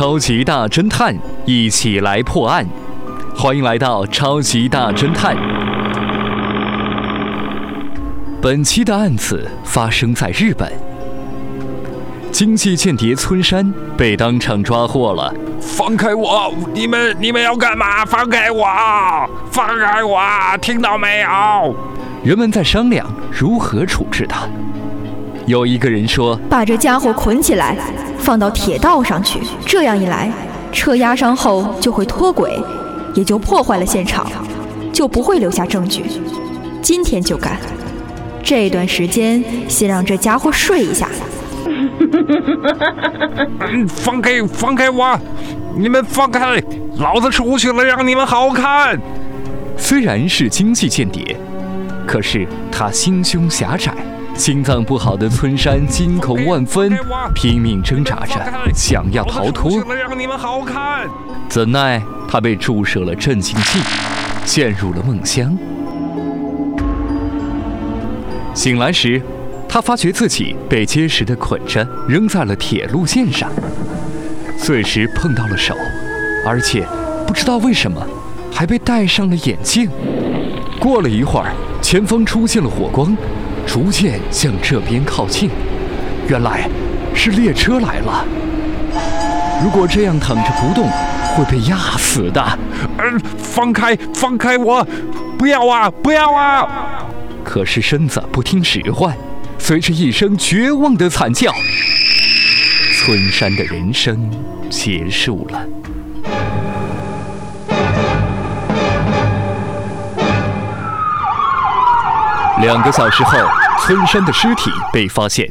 超级大侦探，一起来破案。欢迎来到超级大侦探。本期的案子发生在日本，经济间谍村山被当场抓获了。放开我！你们你们要干嘛？放开我！放开我！听到没有？人们在商量如何处置他。有一个人说：“把这家伙捆起来，放到铁道上去。这样一来，车压伤后就会脱轨，也就破坏了现场，就不会留下证据。今天就干。这段时间，先让这家伙睡一下。”放开放开我！你们放开！老子出去了，让你们好看。虽然是经济间谍，可是他心胸狭窄。心脏不好的村山惊恐万分，拼命挣扎着想要逃脱。怎奈他被注射了镇静剂，陷入了梦乡。醒来时，他发觉自己被结实的捆着，扔在了铁路线上。碎石碰到了手，而且不知道为什么还被戴上了眼镜。过了一会儿，前方出现了火光。逐渐向这边靠近，原来是列车来了。如果这样躺着不动，会被压死的。嗯，放开，放开我！不要啊，不要啊！可是身子不听使唤，随着一声绝望的惨叫，村山的人生结束了。两个小时后，村山的尸体被发现，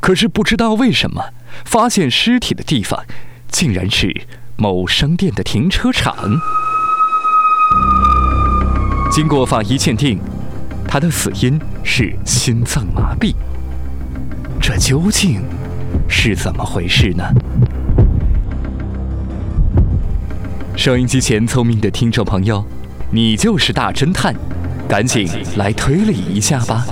可是不知道为什么，发现尸体的地方竟然是某商店的停车场。经过法医鉴定，他的死因是心脏麻痹。这究竟是怎么回事呢？收音机前聪明的听众朋友，你就是大侦探。赶紧来推理一下吧。